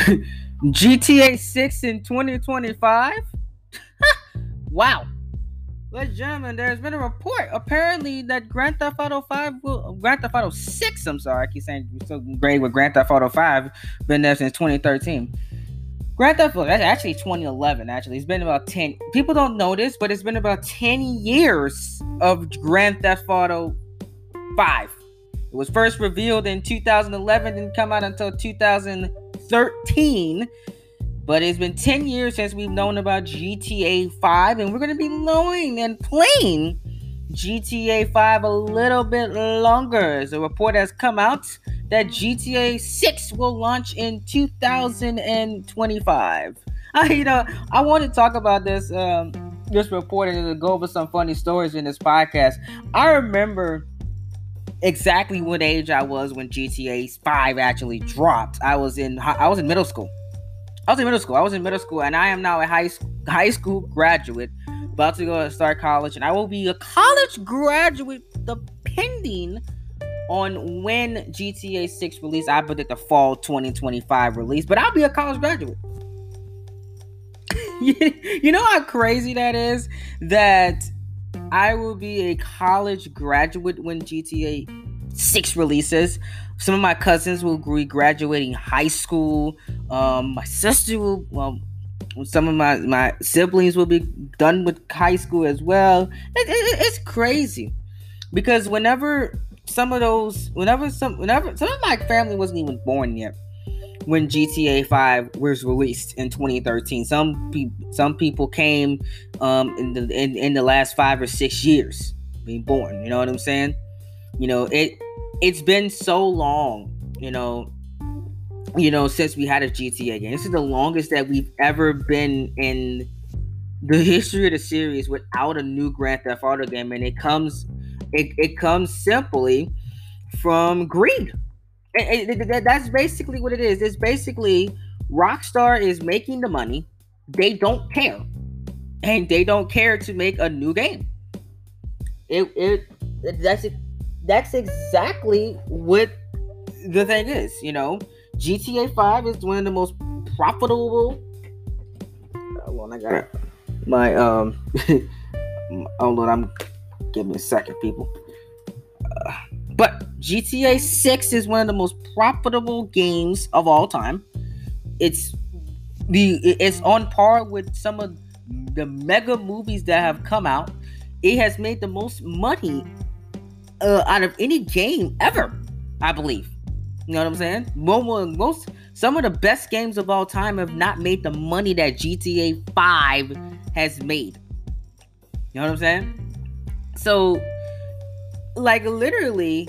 GTA 6 in 2025? wow. Ladies and gentlemen, there's been a report apparently that Grand Theft Auto 5 will Grand Theft Auto 6, I'm sorry, I keep saying so great with Grand Theft Auto 5, been there since 2013. Grand Theft Auto, that's actually 2011, actually. It's been about 10. People don't know this, but it's been about 10 years of Grand Theft Auto 5. It was first revealed in 2011, didn't come out until 2013. But it's been 10 years since we've known about GTA 5, and we're going to be knowing and playing GTA 5 a little bit longer. As a report has come out that GTA 6 will launch in 2025. I, you know, I want to talk about this um, this report and go over some funny stories in this podcast. I remember exactly what age I was when GTA 5 actually dropped. I was in I was in middle school. I was in middle school. I was in middle school, and I am now a high school, high school graduate, about to go start college, and I will be a college graduate depending on when GTA 6 release. I predict the fall 2025 release, but I'll be a college graduate. you know how crazy that is? That I will be a college graduate when GTA 6 releases. Some of my cousins will be graduating high school. Um, my sister will, well, some of my, my siblings will be done with high school as well. It, it, it's crazy because whenever some of those, whenever some, whenever some of my family wasn't even born yet when GTA 5 was released in 2013. Some people some people came um in the in, in the last 5 or 6 years being born, you know what I'm saying? You know, it it's been so long, you know, you know, since we had a GTA game. This is the longest that we've ever been in the history of the series without a new Grand Theft Auto game, and it comes it, it comes simply from greed it, it, that's basically what it is. It's basically Rockstar is making the money. They don't care, and they don't care to make a new game. It, it that's it. That's exactly what the thing is. You know, GTA Five is one of the most profitable. Hold on, I got my um. hold on, I'm. Give me a second, people. Uh, but GTA 6 is one of the most profitable games of all time. It's the it's on par with some of the mega movies that have come out. It has made the most money uh, out of any game ever, I believe. You know what I'm saying? Most, most some of the best games of all time have not made the money that GTA 5 has made. You know what I'm saying? So like literally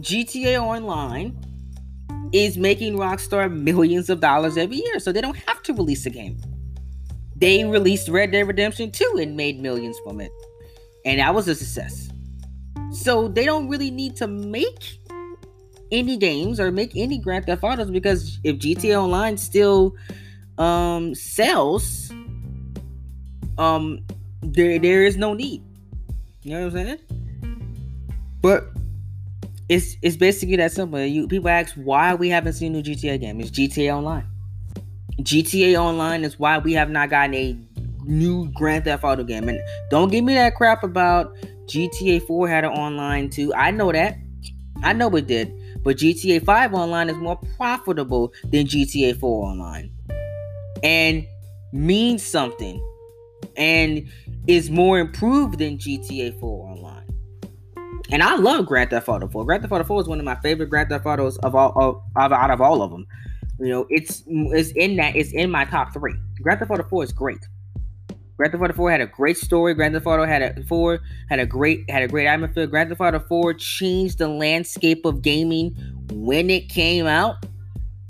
GTA Online is making Rockstar millions of dollars every year, so they don't have to release a game. They released Red Dead Redemption 2 and made millions from it. And that was a success. So they don't really need to make any games or make any Grand Theft Autos because if GTA Online still um sells, um there there is no need. You know what I'm saying? But it's it's basically that simple. You people ask why we haven't seen a new GTA game. It's GTA Online. GTA Online is why we have not gotten a new Grand Theft Auto game. And don't give me that crap about GTA 4 had an online too. I know that. I know it did. But GTA 5 online is more profitable than GTA 4 online. And means something. And is more improved than GTA 4 online. And I love Grand Theft Auto 4. Grand Theft Auto 4 is one of my favorite Grand Theft Autos of all of, of out of all of them. You know, it's it's in that it's in my top three. Grand Theft Auto 4 is great. Grand Theft Auto 4 had a great story. Grand Theft Auto had a 4 had a great had a great atmosphere. Grand Theft Auto 4 changed the landscape of gaming when it came out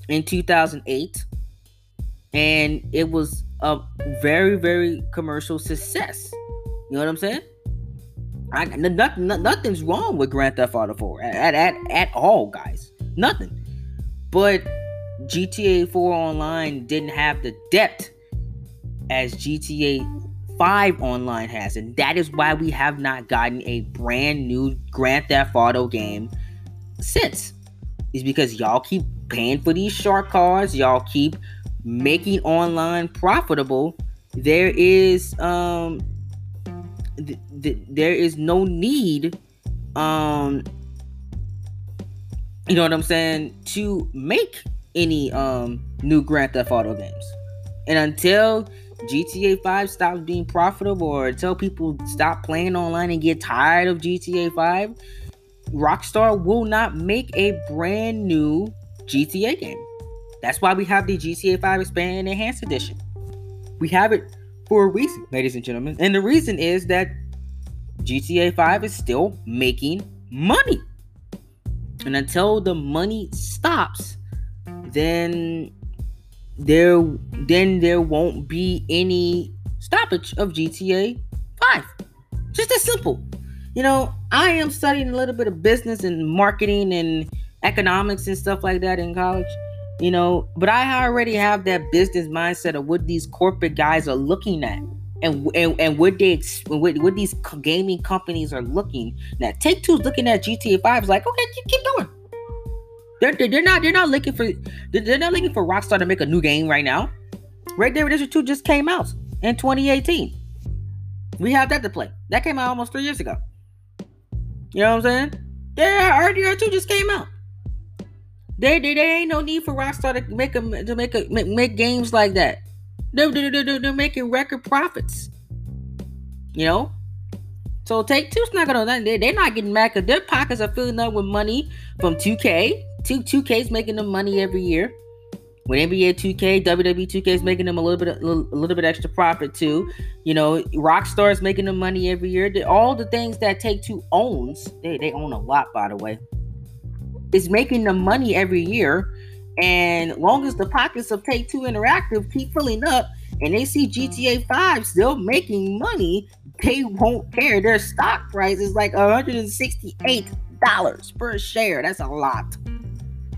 in 2008, and it was a very very commercial success. You know what I'm saying? I, nothing, nothing's wrong with Grand Theft Auto 4 at, at, at all, guys. Nothing. But GTA 4 Online didn't have the depth as GTA 5 Online has. And that is why we have not gotten a brand new Grand Theft Auto game since. is because y'all keep paying for these shark cards, y'all keep making online profitable. There is um th- th- there is no need um you know what I'm saying to make any um new Grand Theft Auto games. And until GTA 5 stops being profitable or until people stop playing online and get tired of GTA 5, Rockstar will not make a brand new GTA game. That's why we have the GTA 5 Expanded Enhanced Edition. We have it for a reason, ladies and gentlemen. And the reason is that GTA 5 is still making money. And until the money stops, then there then there won't be any stoppage of GTA 5. Just as simple. You know, I am studying a little bit of business and marketing and economics and stuff like that in college. You know, but I already have that business mindset of what these corporate guys are looking at. And, and, and what they what, what these gaming companies are looking at. Take Two's looking at GTA 5 is like, okay, keep, keep going. They're, they're not they're not looking for they're not looking for Rockstar to make a new game right now. Red Dead Redemption 2 just came out in 2018. We have that to play. That came out almost three years ago. You know what I'm saying? Yeah, RDR 2 just came out. There, there, there ain't no need for Rockstar to make a to make a make, make games like that. They're, they're, they're, making record profits. You know, so Take Two's not gonna they they're not getting mad because their pockets are filling up with money from 2K, Two 2K's making them money every year. With NBA 2K, WWE 2K is making them a little bit a little, a little bit extra profit too. You know, Rockstar is making them money every year. All the things that Take Two owns, they, they own a lot by the way, is making them money every year. And long as the pockets of Take Two Interactive keep filling up and they see GTA 5 still making money, they won't care. Their stock price is like $168 per share. That's a lot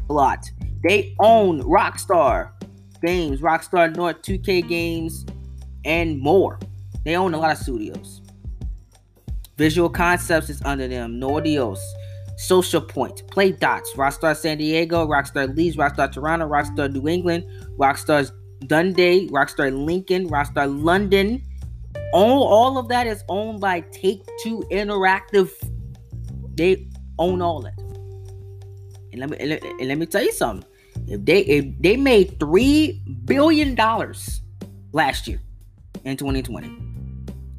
a lot. They own Rockstar Games, Rockstar North 2K Games, and more. They own a lot of studios. Visual Concepts is under them. Nordeus, Social Point, Play Dots, Rockstar San Diego, Rockstar Leeds, Rockstar Toronto, Rockstar New England, Rockstar Dundee, Rockstar Lincoln, Rockstar London. All, all of that is owned by Take Two Interactive. They own all that. And let me and let me tell you something. If they if they made three billion dollars last year in 2020,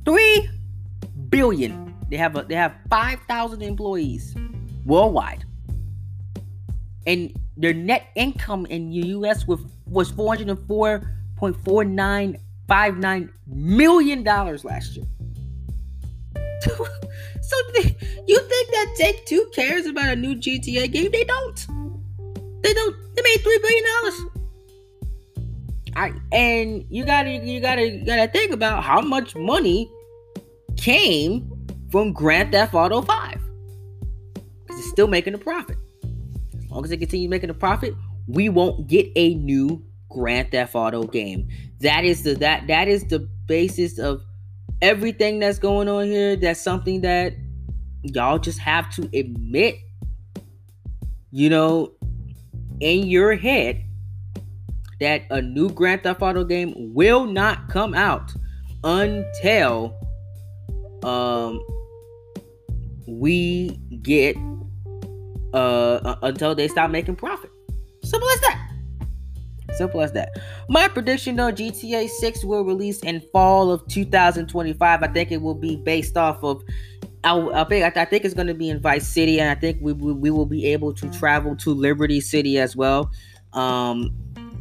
three billion. They have a they have five thousand employees worldwide, and their net income in the U.S. was was 404.4959 million dollars last year. So they, you think that Take Two cares about a new GTA game? They don't. They don't. They made three billion dollars. I and you gotta you gotta you gotta think about how much money came from Grand Theft Auto 5. Still making a profit. As long as they continue making a profit, we won't get a new Grand Theft Auto game. That is the that that is the basis of everything that's going on here, that's something that y'all just have to admit, you know, in your head that a new Grand Theft Auto game will not come out until um we get uh until they stop making profit. Simple as that. Simple as that. My prediction though, GTA 6 will release in fall of 2025. I think it will be based off of. I, I think I think it's going to be in Vice City, and I think we, we, we will be able to travel to Liberty City as well. Um,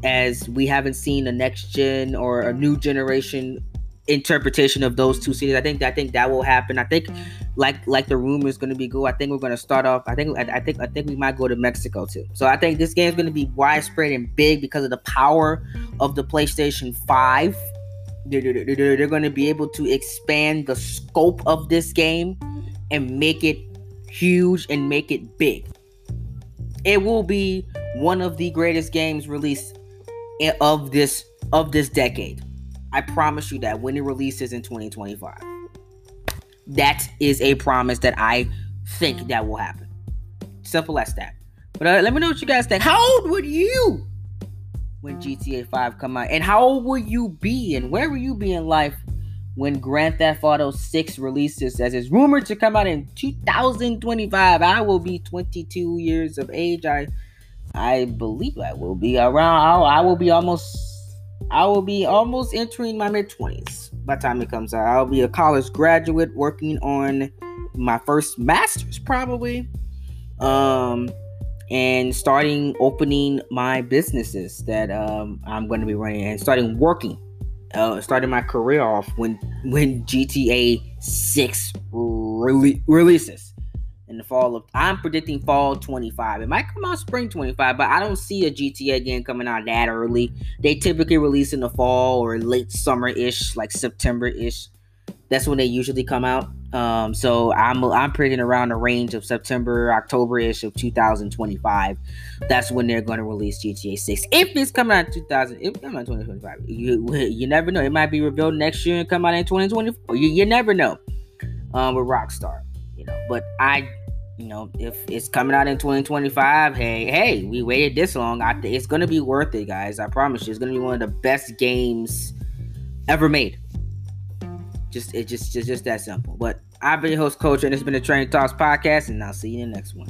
as we haven't seen a next gen or a new generation interpretation of those two cities. I think I think that will happen. I think like like the rumor is going to be good. I think we're going to start off. I think I, I, think I think we might go to Mexico too. So I think this game is going to be widespread and big because of the power of the PlayStation Five. They're, they're, they're going to be able to expand the scope of this game and make it huge and make it big. It will be one of the greatest games released of this of this decade. I promise you that when it releases in 2025. That is a promise that I think that will happen. Simple as that. But uh, let me know what you guys think. How old were you when GTA 5 come out? And how old will you be? And where will you be in life when Grand Theft Auto 6 releases? As it's rumored to come out in 2025. I will be 22 years of age. I I believe I will be around. I will be almost. I will be almost entering my mid 20s by the time it comes out. I'll be a college graduate working on my first master's probably. Um and starting opening my businesses that um, I'm going to be running and starting working, uh, starting my career off when when GTA 6 re- releases in the fall of. I'm predicting fall 25. It might come out spring 25, but I don't see a GTA game coming out that early. They typically release in the fall or late summer ish, like September ish. That's when they usually come out. Um, so I'm I'm predicting around the range of September, October ish of 2025. That's when they're going to release GTA 6. If it's coming out in 2000, if it's coming out in 2025, you you never know. It might be revealed next year and come out in 2024. You, you never know. Um, with Rockstar, you know. But I, you know, if it's coming out in 2025, hey, hey, we waited this long. I, it's gonna be worth it, guys. I promise you, it's gonna be one of the best games ever made. Just it just just just that simple. But I've been your host, Coach, and it's been the Training Talks podcast, and I'll see you in the next one.